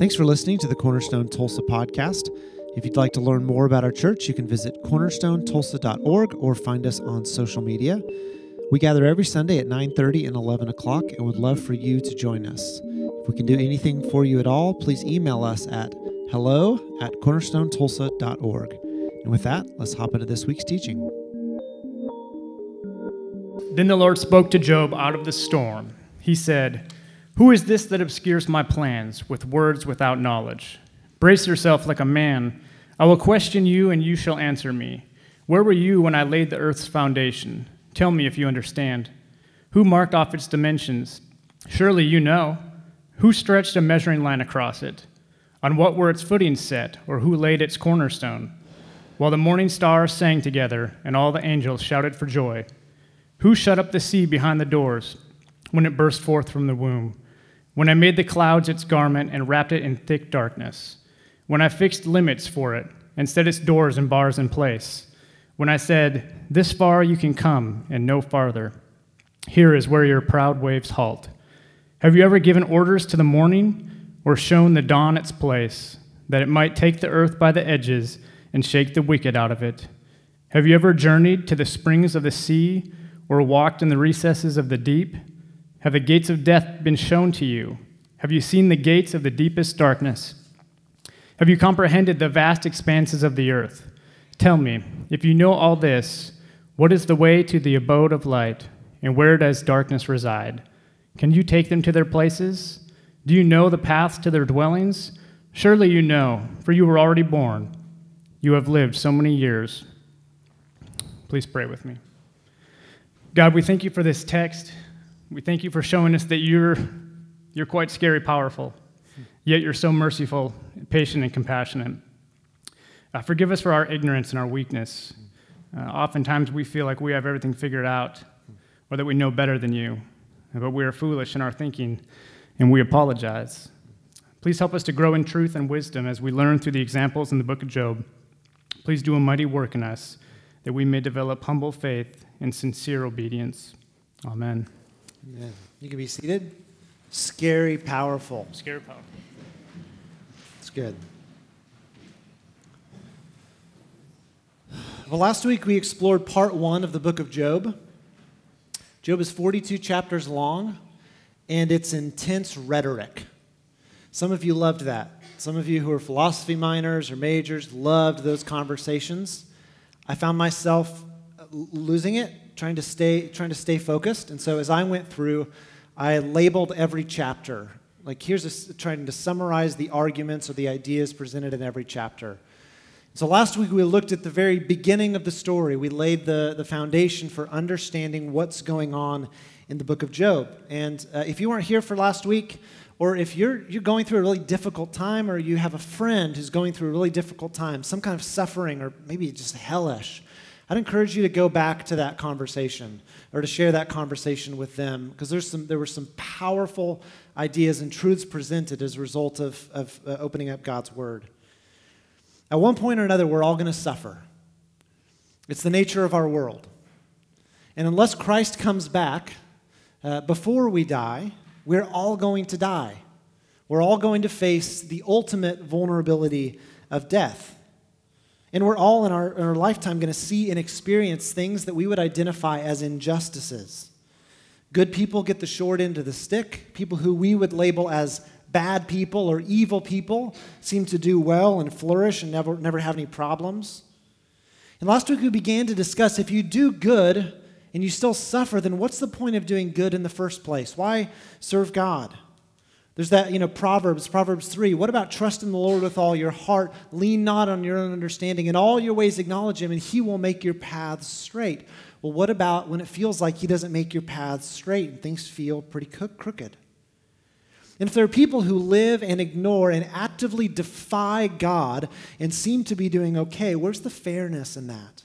Thanks for listening to the Cornerstone Tulsa podcast. If you'd like to learn more about our church, you can visit cornerstonetulsa.org or find us on social media. We gather every Sunday at 9:30 and 11 o'clock and would love for you to join us. If we can do anything for you at all, please email us at hello at cornerstonetulsa.org. And with that, let's hop into this week's teaching. Then the Lord spoke to Job out of the storm. He said, Who is this that obscures my plans with words without knowledge? Brace yourself like a man. I will question you, and you shall answer me. Where were you when I laid the earth's foundation? Tell me if you understand. Who marked off its dimensions? Surely you know. Who stretched a measuring line across it? On what were its footings set, or who laid its cornerstone? While the morning stars sang together, and all the angels shouted for joy. Who shut up the sea behind the doors when it burst forth from the womb? When I made the clouds its garment and wrapped it in thick darkness? When I fixed limits for it and set its doors and bars in place? When I said, This far you can come and no farther? Here is where your proud waves halt. Have you ever given orders to the morning or shown the dawn its place, that it might take the earth by the edges and shake the wicked out of it? Have you ever journeyed to the springs of the sea or walked in the recesses of the deep? Have the gates of death been shown to you? Have you seen the gates of the deepest darkness? Have you comprehended the vast expanses of the earth? Tell me, if you know all this, what is the way to the abode of light, and where does darkness reside? Can you take them to their places? Do you know the paths to their dwellings? Surely you know, for you were already born. You have lived so many years. Please pray with me. God, we thank you for this text. We thank you for showing us that you're, you're quite scary powerful, yet you're so merciful, patient, and compassionate. Uh, forgive us for our ignorance and our weakness. Uh, oftentimes we feel like we have everything figured out or that we know better than you, but we are foolish in our thinking and we apologize. Please help us to grow in truth and wisdom as we learn through the examples in the book of Job. Please do a mighty work in us that we may develop humble faith and sincere obedience. Amen. Amen. You can be seated. Scary, powerful. Scary powerful. It's good. Well, last week we explored part one of the book of Job. Job is 42 chapters long, and it's intense rhetoric. Some of you loved that. Some of you who are philosophy minors or majors loved those conversations. I found myself uh, losing it, trying to stay trying to stay focused. And so as I went through, I labeled every chapter. Like here's a, trying to summarize the arguments or the ideas presented in every chapter. So last week we looked at the very beginning of the story. We laid the, the foundation for understanding what's going on in the book of Job. And uh, if you weren't here for last week, or if you're, you're going through a really difficult time, or you have a friend who's going through a really difficult time, some kind of suffering, or maybe just hellish, I'd encourage you to go back to that conversation or to share that conversation with them because there's some, there were some powerful ideas and truths presented as a result of, of uh, opening up God's Word. At one point or another, we're all going to suffer. It's the nature of our world. And unless Christ comes back uh, before we die, we're all going to die. We're all going to face the ultimate vulnerability of death. And we're all in our, in our lifetime going to see and experience things that we would identify as injustices. Good people get the short end of the stick. People who we would label as bad people or evil people seem to do well and flourish and never, never have any problems. And last week we began to discuss if you do good and you still suffer, then what's the point of doing good in the first place? Why serve God? There's that, you know, Proverbs, Proverbs 3. What about trust in the Lord with all your heart? Lean not on your own understanding. In all your ways acknowledge Him, and He will make your paths straight. Well, what about when it feels like He doesn't make your paths straight and things feel pretty crooked? And if there are people who live and ignore and actively defy God and seem to be doing okay, where's the fairness in that?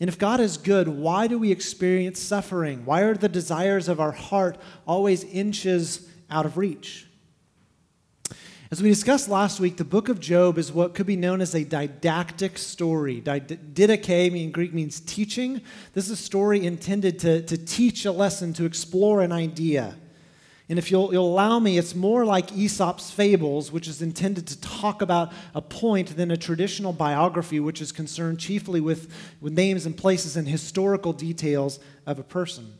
And if God is good, why do we experience suffering? Why are the desires of our heart always inches out of reach. As we discussed last week, the book of Job is what could be known as a didactic story. Didache in Greek means teaching. This is a story intended to, to teach a lesson, to explore an idea. And if you'll, you'll, allow me, it's more like Aesop's Fables, which is intended to talk about a point than a traditional biography, which is concerned chiefly with, with names and places and historical details of a person.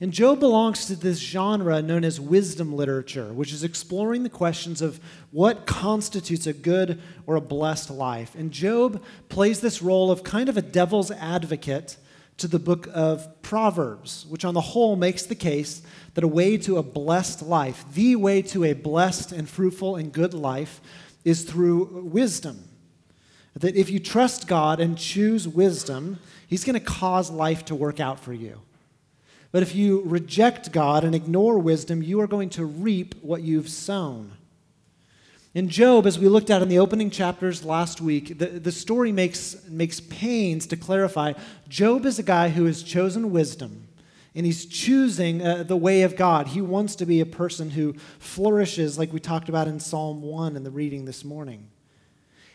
And Job belongs to this genre known as wisdom literature, which is exploring the questions of what constitutes a good or a blessed life. And Job plays this role of kind of a devil's advocate to the book of Proverbs, which on the whole makes the case that a way to a blessed life, the way to a blessed and fruitful and good life, is through wisdom. That if you trust God and choose wisdom, He's going to cause life to work out for you. But if you reject God and ignore wisdom, you are going to reap what you've sown. In Job, as we looked at in the opening chapters last week, the, the story makes, makes pains to clarify Job is a guy who has chosen wisdom, and he's choosing uh, the way of God. He wants to be a person who flourishes, like we talked about in Psalm 1 in the reading this morning.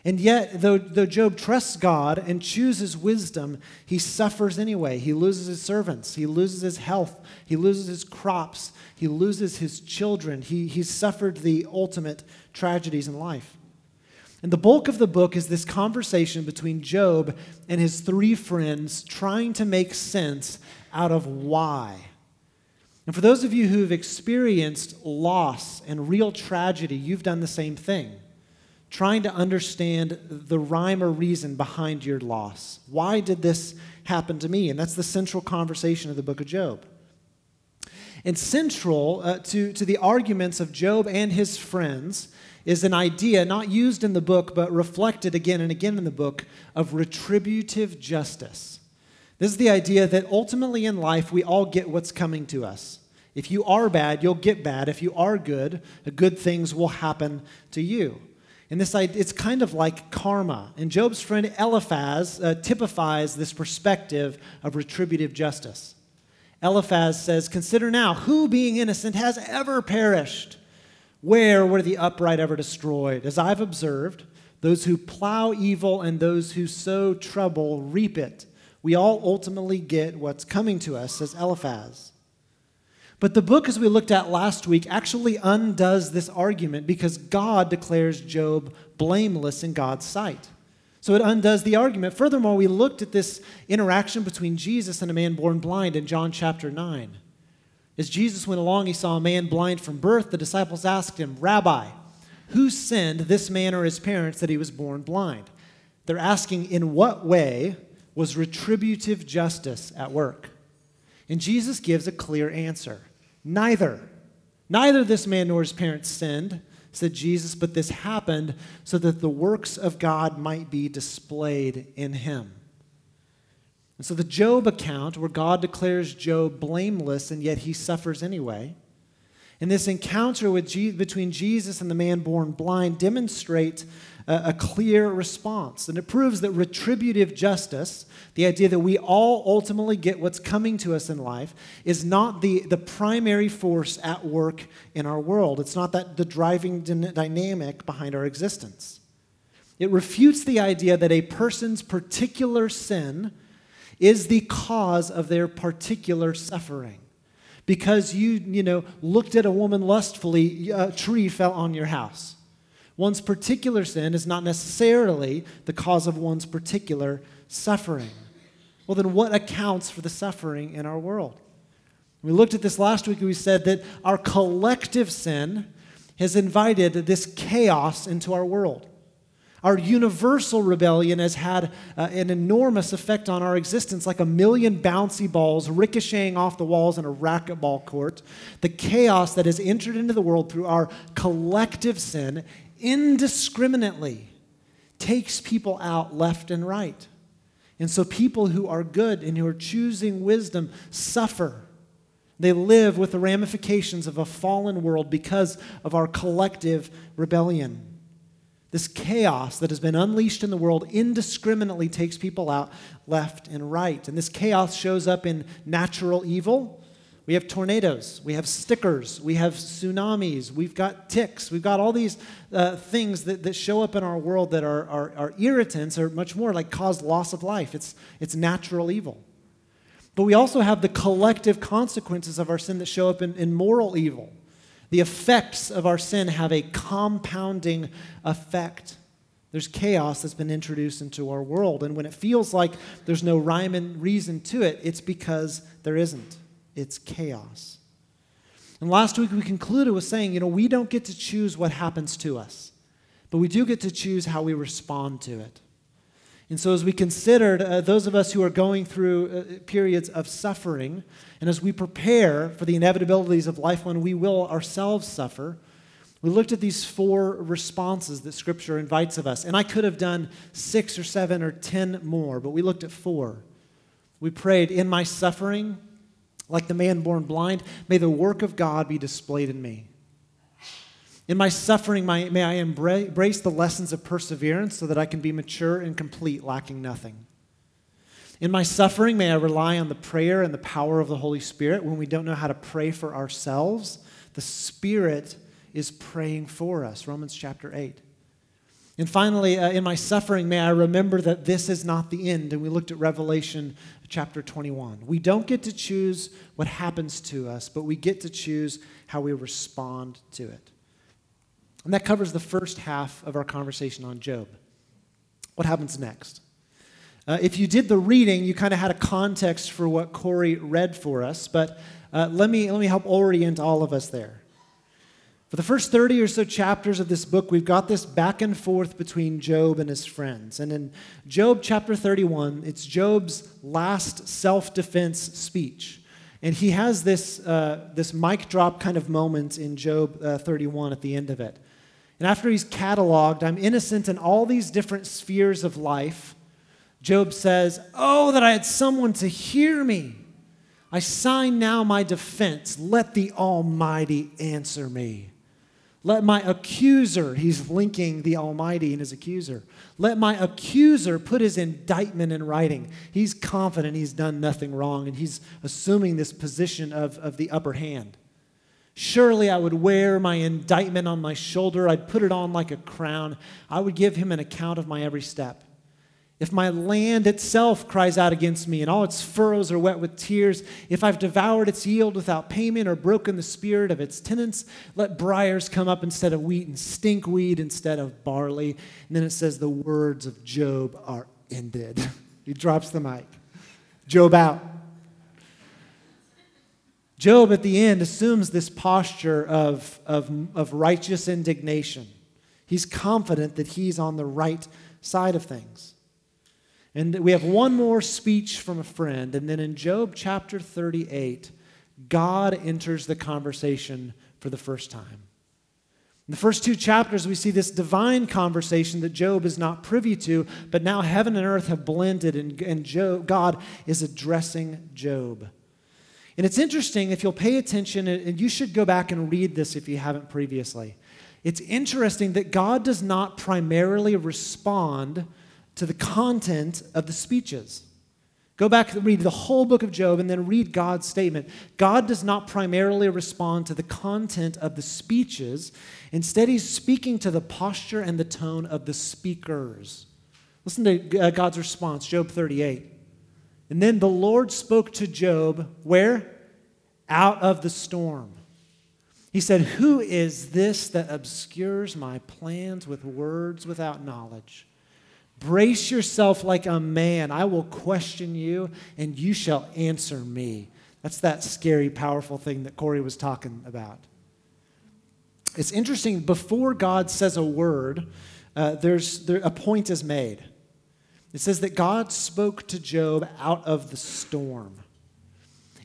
And yet, though, though Job trusts God and chooses wisdom, he suffers anyway. He loses his servants, he loses his health, he loses his crops, he loses his children. He, he's suffered the ultimate tragedies in life. And the bulk of the book is this conversation between Job and his three friends trying to make sense out of why. And for those of you who have experienced loss and real tragedy, you've done the same thing trying to understand the rhyme or reason behind your loss. Why did this happen to me? And that's the central conversation of the book of Job. And central uh, to, to the arguments of Job and his friends is an idea not used in the book, but reflected again and again in the book of retributive justice. This is the idea that ultimately in life we all get what's coming to us. If you are bad, you'll get bad. If you are good, good things will happen to you. And this, it's kind of like karma. And Job's friend Eliphaz uh, typifies this perspective of retributive justice. Eliphaz says, Consider now, who being innocent has ever perished? Where were the upright ever destroyed? As I've observed, those who plow evil and those who sow trouble reap it. We all ultimately get what's coming to us, says Eliphaz. But the book, as we looked at last week, actually undoes this argument because God declares Job blameless in God's sight. So it undoes the argument. Furthermore, we looked at this interaction between Jesus and a man born blind in John chapter 9. As Jesus went along, he saw a man blind from birth. The disciples asked him, Rabbi, who sinned, this man or his parents, that he was born blind? They're asking, in what way was retributive justice at work? And Jesus gives a clear answer. Neither. Neither this man nor his parents sinned, said Jesus, but this happened so that the works of God might be displayed in him. And so the Job account, where God declares Job blameless and yet he suffers anyway, and this encounter with Je- between Jesus and the man born blind demonstrate a, clear response. And it proves that retributive justice, the idea that we all ultimately get what's coming to us in life, is not the, the primary force at work in our world. It's not that the driving dynamic behind our existence. It refutes the idea that a person's particular sin is the cause of their particular suffering. Because you, you know, looked at a woman lustfully, a tree fell on your house. One's particular sin is not necessarily the cause of one's particular suffering. Well, then what accounts for the suffering in our world? We looked at this last week and we said that our collective sin has invited this chaos into our world. Our universal rebellion has had uh, an enormous effect on our existence, like a million bouncy balls ricocheting off the walls in a racquetball court. The chaos that has entered into the world through our collective sin indiscriminately takes people out left and right. And so people who are good and who are choosing wisdom suffer. They live with the ramifications of a fallen world because of our collective rebellion. This chaos that has been unleashed in the world indiscriminately takes people out left and right. And this chaos shows up in natural evil we have tornadoes, we have stickers, we have tsunamis, we've got ticks, we've got all these uh, things that, that show up in our world that are, are, are irritants or much more like cause loss of life. It's, it's natural evil. But we also have the collective consequences of our sin that show up in, in moral evil. The effects of our sin have a compounding effect. There's chaos that's been introduced into our world. And when it feels like there's no rhyme and reason to it, it's because there isn't. It's chaos. And last week we concluded with saying, you know, we don't get to choose what happens to us, but we do get to choose how we respond to it. And so, as we considered uh, those of us who are going through uh, periods of suffering, and as we prepare for the inevitabilities of life when we will ourselves suffer, we looked at these four responses that Scripture invites of us. And I could have done six or seven or ten more, but we looked at four. We prayed, In my suffering, like the man born blind, may the work of God be displayed in me. In my suffering, may I embrace the lessons of perseverance so that I can be mature and complete, lacking nothing. In my suffering, may I rely on the prayer and the power of the Holy Spirit. When we don't know how to pray for ourselves, the Spirit is praying for us. Romans chapter 8. And finally, uh, in my suffering, may I remember that this is not the end. And we looked at Revelation chapter 21. We don't get to choose what happens to us, but we get to choose how we respond to it. And that covers the first half of our conversation on Job. What happens next? Uh, if you did the reading, you kind of had a context for what Corey read for us, but uh, let, me, let me help orient all of us there. For the first 30 or so chapters of this book, we've got this back and forth between Job and his friends. And in Job chapter 31, it's Job's last self defense speech. And he has this, uh, this mic drop kind of moment in Job uh, 31 at the end of it. And after he's cataloged, I'm innocent in all these different spheres of life, Job says, Oh, that I had someone to hear me. I sign now my defense. Let the Almighty answer me. Let my accuser, he's linking the Almighty and his accuser, let my accuser put his indictment in writing. He's confident he's done nothing wrong and he's assuming this position of, of the upper hand. Surely I would wear my indictment on my shoulder. I'd put it on like a crown. I would give him an account of my every step. If my land itself cries out against me and all its furrows are wet with tears, if I've devoured its yield without payment or broken the spirit of its tenants, let briars come up instead of wheat and stinkweed instead of barley. And then it says the words of Job are ended. he drops the mic. Job out. Job, at the end, assumes this posture of, of, of righteous indignation. He's confident that he's on the right side of things. And we have one more speech from a friend, and then in Job chapter 38, God enters the conversation for the first time. In the first two chapters, we see this divine conversation that Job is not privy to, but now heaven and earth have blended, and, and Job, God is addressing Job. And it's interesting if you'll pay attention, and you should go back and read this if you haven't previously. It's interesting that God does not primarily respond to the content of the speeches. Go back and read the whole book of Job and then read God's statement. God does not primarily respond to the content of the speeches. Instead, he's speaking to the posture and the tone of the speakers. Listen to uh, God's response, Job 38. And then the Lord spoke to Job, where? Out of the storm. He said, Who is this that obscures my plans with words without knowledge? Brace yourself like a man. I will question you, and you shall answer me. That's that scary, powerful thing that Corey was talking about. It's interesting, before God says a word, uh, there's, there, a point is made. It says that God spoke to Job out of the storm.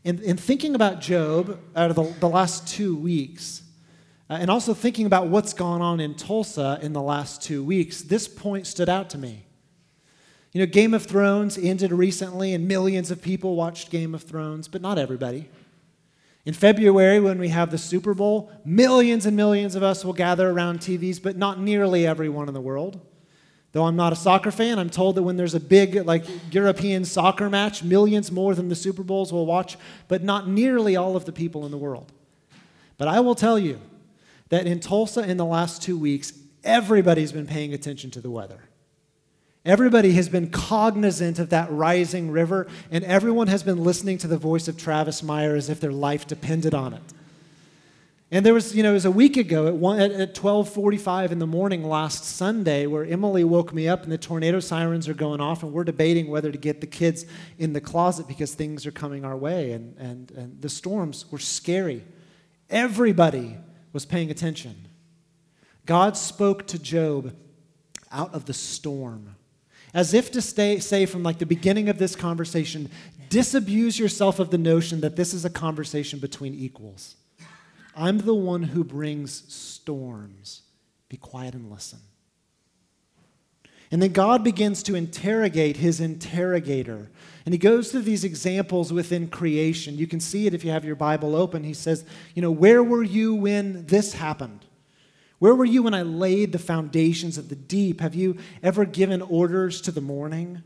In, in thinking about Job out of the, the last two weeks, uh, and also thinking about what's gone on in Tulsa in the last two weeks, this point stood out to me. You know, Game of Thrones ended recently, and millions of people watched Game of Thrones, but not everybody. In February, when we have the Super Bowl, millions and millions of us will gather around TVs, but not nearly everyone in the world. Though I'm not a soccer fan, I'm told that when there's a big like European soccer match, millions more than the Super Bowls will watch, but not nearly all of the people in the world. But I will tell you that in Tulsa in the last 2 weeks, everybody's been paying attention to the weather. Everybody has been cognizant of that rising river, and everyone has been listening to the voice of Travis Meyer as if their life depended on it. And there was, you know, it was a week ago at, one, at, at 12:45 in the morning last Sunday where Emily woke me up and the tornado sirens are going off and we're debating whether to get the kids in the closet because things are coming our way and, and, and the storms were scary. Everybody was paying attention. God spoke to Job out of the storm. As if to stay, say from like the beginning of this conversation, disabuse yourself of the notion that this is a conversation between equals. I'm the one who brings storms. Be quiet and listen. And then God begins to interrogate his interrogator. And he goes through these examples within creation. You can see it if you have your Bible open. He says, You know, where were you when this happened? Where were you when I laid the foundations of the deep? Have you ever given orders to the morning?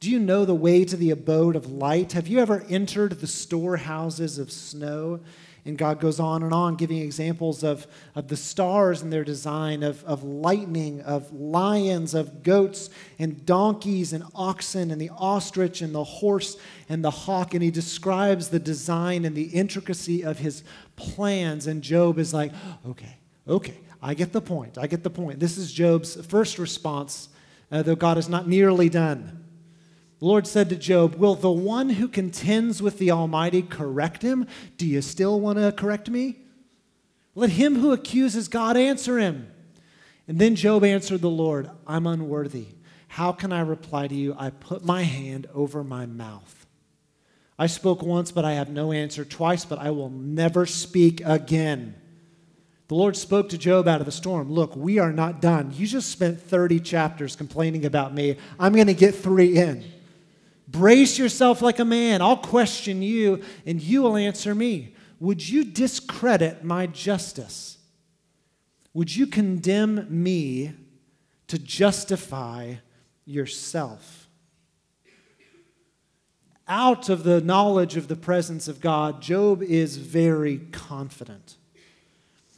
Do you know the way to the abode of light? Have you ever entered the storehouses of snow? And God goes on and on, giving examples of, of the stars and their design, of, of lightning, of lions, of goats and donkeys and oxen, and the ostrich and the horse and the hawk. And he describes the design and the intricacy of his plans. And Job is like, okay, okay, I get the point. I get the point. This is Job's first response, uh, though God is not nearly done. The Lord said to Job, Will the one who contends with the Almighty correct him? Do you still want to correct me? Let him who accuses God answer him. And then Job answered the Lord, I'm unworthy. How can I reply to you? I put my hand over my mouth. I spoke once, but I have no answer, twice, but I will never speak again. The Lord spoke to Job out of the storm. Look, we are not done. You just spent 30 chapters complaining about me. I'm going to get three in. Brace yourself like a man. I'll question you, and you will answer me. Would you discredit my justice? Would you condemn me to justify yourself? Out of the knowledge of the presence of God, Job is very confident.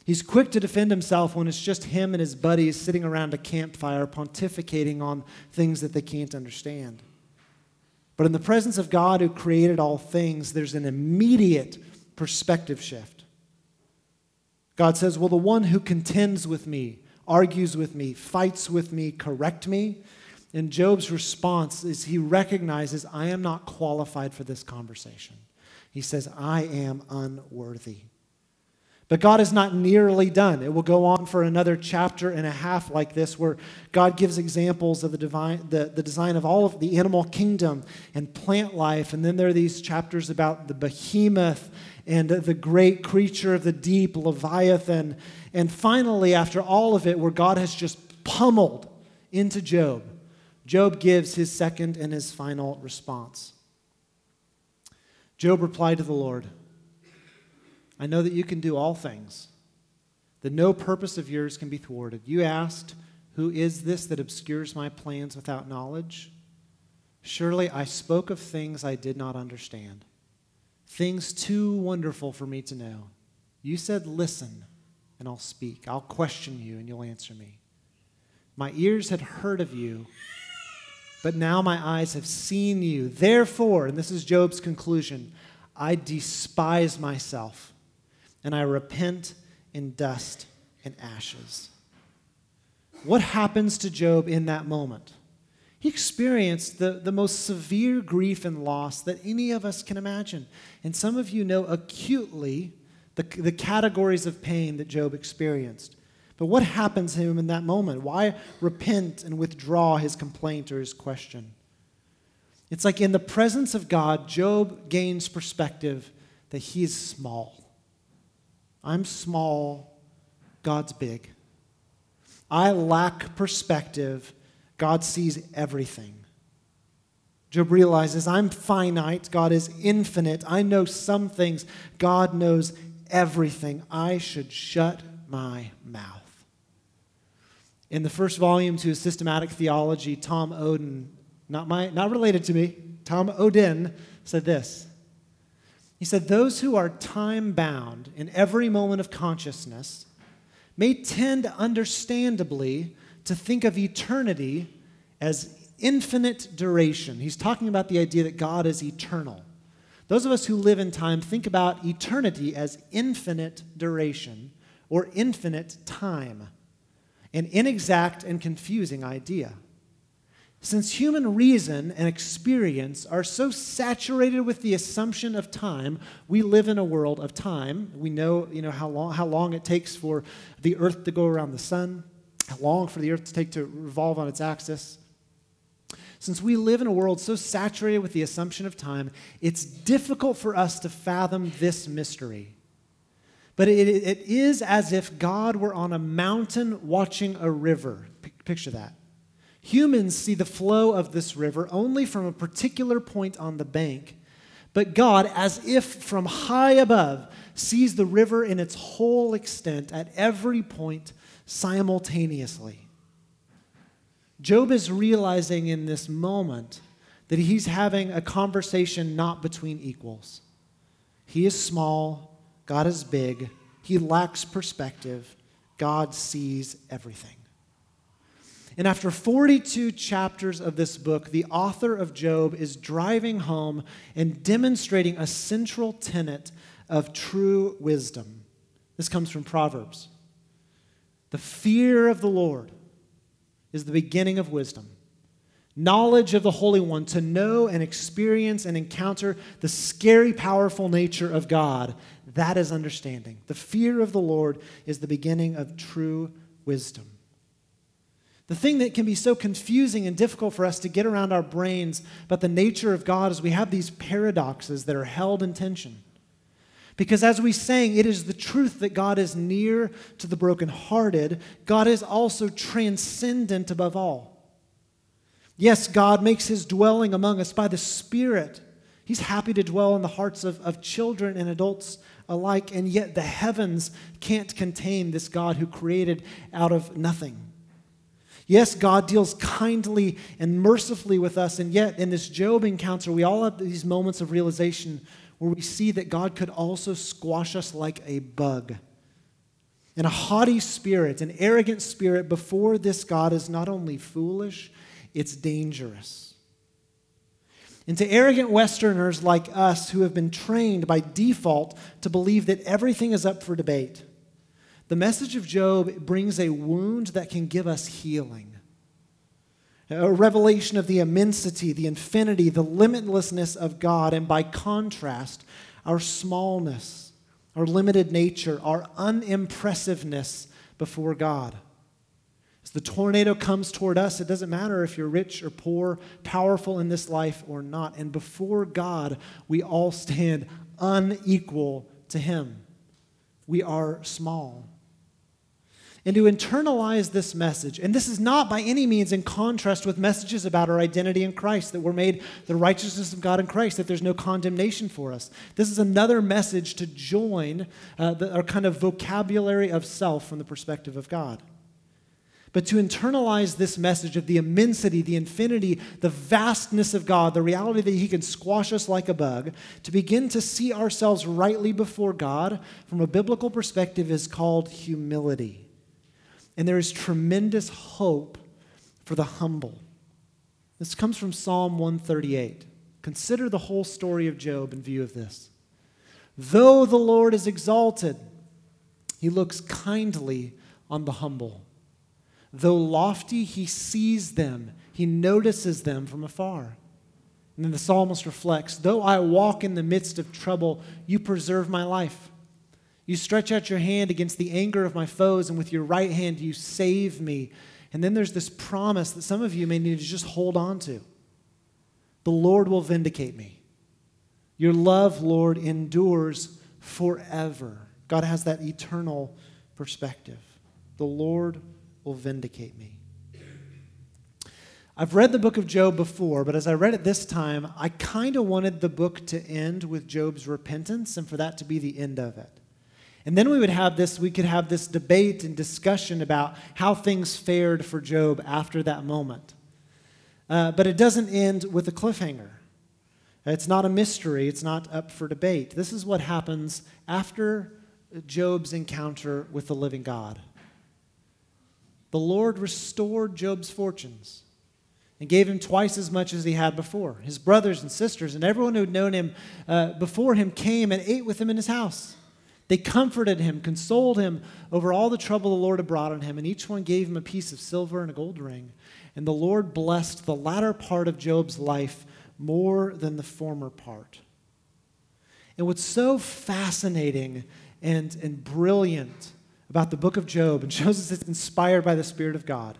He's quick to defend himself when it's just him and his buddies sitting around a campfire pontificating on things that they can't understand. But in the presence of God who created all things, there's an immediate perspective shift. God says, Well, the one who contends with me, argues with me, fights with me, correct me? And Job's response is he recognizes, I am not qualified for this conversation. He says, I am unworthy. But God is not nearly done. It will go on for another chapter and a half like this, where God gives examples of the, divine, the, the design of all of the animal kingdom and plant life. And then there are these chapters about the behemoth and the great creature of the deep, Leviathan. And finally, after all of it, where God has just pummeled into Job, Job gives his second and his final response. Job replied to the Lord. I know that you can do all things, that no purpose of yours can be thwarted. You asked, Who is this that obscures my plans without knowledge? Surely I spoke of things I did not understand, things too wonderful for me to know. You said, Listen, and I'll speak. I'll question you, and you'll answer me. My ears had heard of you, but now my eyes have seen you. Therefore, and this is Job's conclusion, I despise myself and I repent in dust and ashes. What happens to Job in that moment? He experienced the, the most severe grief and loss that any of us can imagine. And some of you know acutely the, the categories of pain that Job experienced. But what happens to him in that moment? Why repent and withdraw his complaint or his question? It's like in the presence of God, Job gains perspective that he is small. I'm small, God's big. I lack perspective, God sees everything. Job realizes I'm finite, God is infinite. I know some things, God knows everything. I should shut my mouth. In the first volume to his systematic theology, Tom Oden, not, my, not related to me, Tom Oden said this he said, Those who are time bound in every moment of consciousness may tend, understandably, to think of eternity as infinite duration. He's talking about the idea that God is eternal. Those of us who live in time think about eternity as infinite duration or infinite time, an inexact and confusing idea. Since human reason and experience are so saturated with the assumption of time, we live in a world of time. We know, you know how, long, how long it takes for the earth to go around the sun, how long for the earth to take to revolve on its axis. Since we live in a world so saturated with the assumption of time, it's difficult for us to fathom this mystery. But it, it is as if God were on a mountain watching a river. P- picture that. Humans see the flow of this river only from a particular point on the bank, but God, as if from high above, sees the river in its whole extent at every point simultaneously. Job is realizing in this moment that he's having a conversation not between equals. He is small, God is big, he lacks perspective, God sees everything. And after 42 chapters of this book, the author of Job is driving home and demonstrating a central tenet of true wisdom. This comes from Proverbs. The fear of the Lord is the beginning of wisdom. Knowledge of the Holy One, to know and experience and encounter the scary, powerful nature of God, that is understanding. The fear of the Lord is the beginning of true wisdom. The thing that can be so confusing and difficult for us to get around our brains about the nature of God is we have these paradoxes that are held in tension. Because as we sang, it is the truth that God is near to the brokenhearted. God is also transcendent above all. Yes, God makes his dwelling among us by the Spirit. He's happy to dwell in the hearts of, of children and adults alike, and yet the heavens can't contain this God who created out of nothing. Yes, God deals kindly and mercifully with us, and yet in this Job encounter, we all have these moments of realization where we see that God could also squash us like a bug. And a haughty spirit, an arrogant spirit before this God is not only foolish, it's dangerous. And to arrogant Westerners like us who have been trained by default to believe that everything is up for debate, the message of Job brings a wound that can give us healing. A revelation of the immensity, the infinity, the limitlessness of God, and by contrast, our smallness, our limited nature, our unimpressiveness before God. As the tornado comes toward us, it doesn't matter if you're rich or poor, powerful in this life or not. And before God, we all stand unequal to Him. We are small and to internalize this message. And this is not by any means in contrast with messages about our identity in Christ, that we're made the righteousness of God in Christ, that there's no condemnation for us. This is another message to join uh, the, our kind of vocabulary of self from the perspective of God. But to internalize this message of the immensity, the infinity, the vastness of God, the reality that He can squash us like a bug, to begin to see ourselves rightly before God from a biblical perspective is called humility. And there is tremendous hope for the humble. This comes from Psalm 138. Consider the whole story of Job in view of this. Though the Lord is exalted, he looks kindly on the humble. Though lofty, he sees them, he notices them from afar. And then the psalmist reflects Though I walk in the midst of trouble, you preserve my life. You stretch out your hand against the anger of my foes, and with your right hand you save me. And then there's this promise that some of you may need to just hold on to. The Lord will vindicate me. Your love, Lord, endures forever. God has that eternal perspective. The Lord will vindicate me. I've read the book of Job before, but as I read it this time, I kind of wanted the book to end with Job's repentance and for that to be the end of it. And then we would have this, we could have this debate and discussion about how things fared for Job after that moment. Uh, but it doesn't end with a cliffhanger. It's not a mystery, it's not up for debate. This is what happens after Job's encounter with the living God. The Lord restored Job's fortunes. and gave him twice as much as he had before. His brothers and sisters and everyone who had known him uh, before him came and ate with him in his house. They comforted him, consoled him over all the trouble the Lord had brought on him, and each one gave him a piece of silver and a gold ring. And the Lord blessed the latter part of Job's life more than the former part. And what's so fascinating and, and brilliant about the book of Job, and shows us it's inspired by the Spirit of God,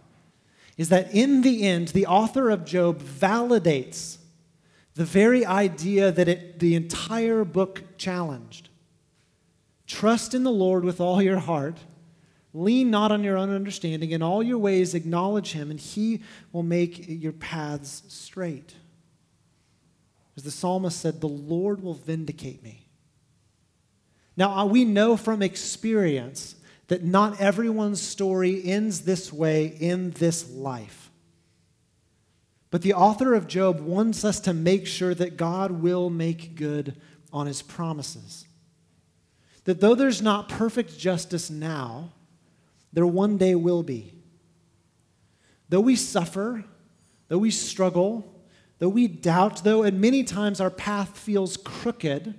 is that in the end, the author of Job validates the very idea that it, the entire book challenged. Trust in the Lord with all your heart. Lean not on your own understanding. In all your ways, acknowledge him, and he will make your paths straight. As the psalmist said, the Lord will vindicate me. Now, uh, we know from experience that not everyone's story ends this way in this life. But the author of Job wants us to make sure that God will make good on his promises. That though there's not perfect justice now, there one day will be. Though we suffer, though we struggle, though we doubt, though at many times our path feels crooked,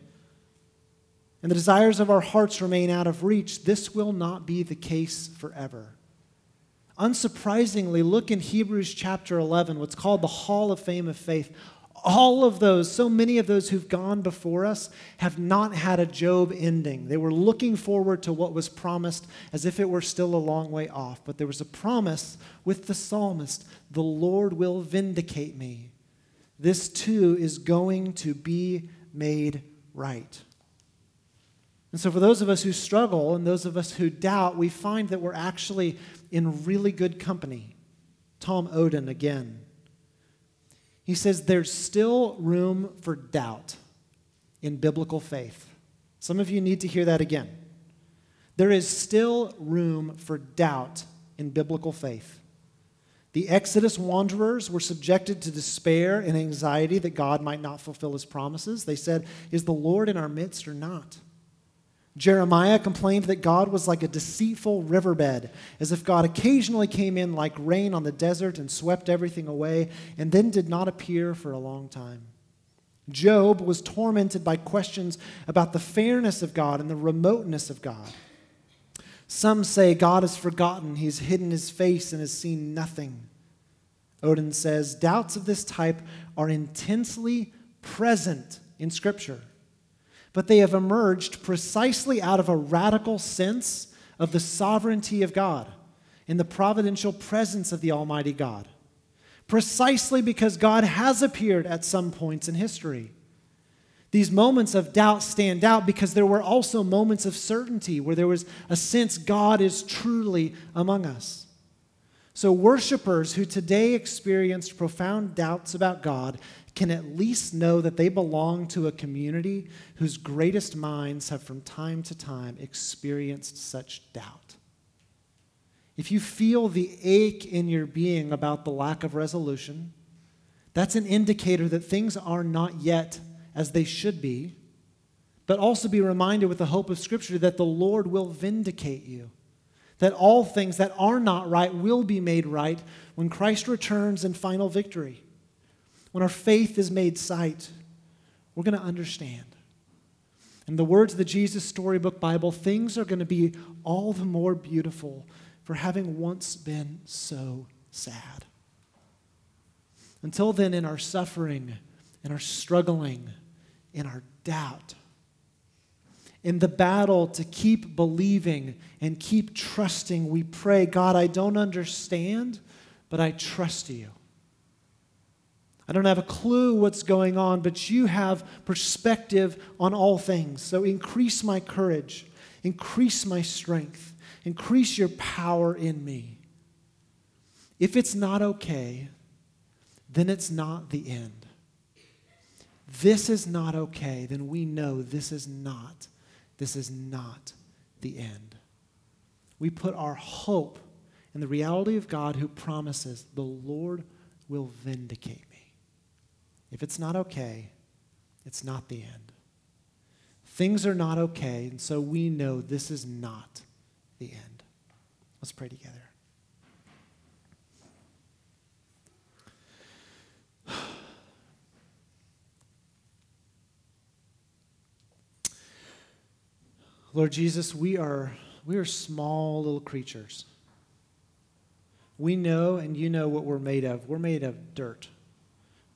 and the desires of our hearts remain out of reach, this will not be the case forever. Unsurprisingly, look in Hebrews chapter 11, what's called the Hall of Fame of Faith. All of those, so many of those who've gone before us, have not had a Job ending. They were looking forward to what was promised as if it were still a long way off. But there was a promise with the psalmist the Lord will vindicate me. This too is going to be made right. And so, for those of us who struggle and those of us who doubt, we find that we're actually in really good company. Tom Oden again. He says there's still room for doubt in biblical faith. Some of you need to hear that again. There is still room for doubt in biblical faith. The Exodus wanderers were subjected to despair and anxiety that God might not fulfill his promises. They said, Is the Lord in our midst or not? Jeremiah complained that God was like a deceitful riverbed, as if God occasionally came in like rain on the desert and swept everything away, and then did not appear for a long time. Job was tormented by questions about the fairness of God and the remoteness of God. Some say God has forgotten, he's hidden his face and has seen nothing. Oden says doubts of this type are intensely present in Scripture but they have emerged precisely out of a radical sense of the sovereignty of God in the providential presence of the Almighty God. Precisely because God has appeared at some points in history. These moments of doubt stand out because there were also moments of certainty where there was a sense God is truly among us. So, worshipers who today experienced profound doubts about God can at least know that they belong to a community whose greatest minds have from time to time experienced such doubt. If you feel the ache in your being about the lack of resolution, that's an indicator that things are not yet as they should be. But also be reminded with the hope of Scripture that the Lord will vindicate you, that all things that are not right will be made right when Christ returns in final victory when our faith is made sight, we're going to understand. In the words of the Jesus Storybook Bible, things are going to be all the more beautiful for having once been so sad. Until then, in our suffering, in our struggling, in our doubt, in the battle to keep believing and keep trusting, we pray, God, I don't understand, but I trust you. I don't have a clue what's going on, but you have perspective on all things. So increase my courage, increase my strength, increase your power in me. If it's not okay, then it's not the end. This is not okay, then we know this is not, this is not the end. We put our hope in the reality of God who promises the Lord will vindicate me. If it's not okay, it's not the end. Things are not okay, and so we know this is not the end. Let's pray together. Lord Jesus, we are, we are small little creatures. We know and you know what we're made of. We're made of dirt.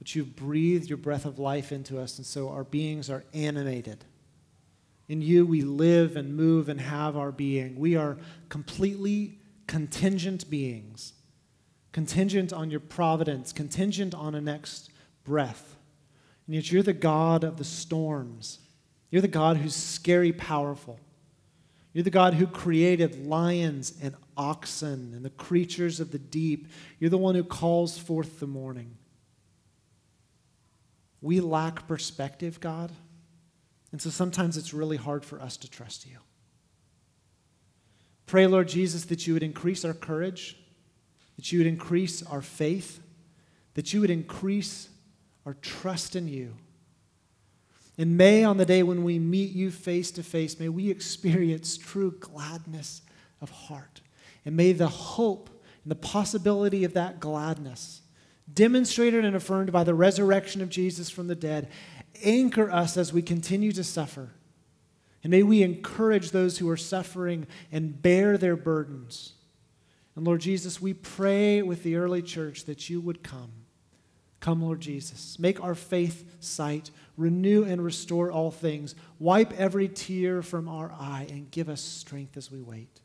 But you've breathed your breath of life into us, and so our beings are animated. In you, we live and move and have our being. We are completely contingent beings, contingent on your providence, contingent on a next breath. And yet, you're the God of the storms. You're the God who's scary powerful. You're the God who created lions and oxen and the creatures of the deep. You're the one who calls forth the morning. We lack perspective, God. And so sometimes it's really hard for us to trust you. Pray, Lord Jesus, that you would increase our courage, that you would increase our faith, that you would increase our trust in you. And may, on the day when we meet you face to face, may we experience true gladness of heart. And may the hope and the possibility of that gladness, demonstrated and affirmed by the resurrection of Jesus from the dead, anchor us as we continue to suffer. And may we encourage those who are suffering and bear their burdens. And Lord Jesus, we pray with the early church that you would come. Come, Lord Jesus. Make our faith sight, renew and restore all things, wipe every tear from our eye, and give us strength as we wait.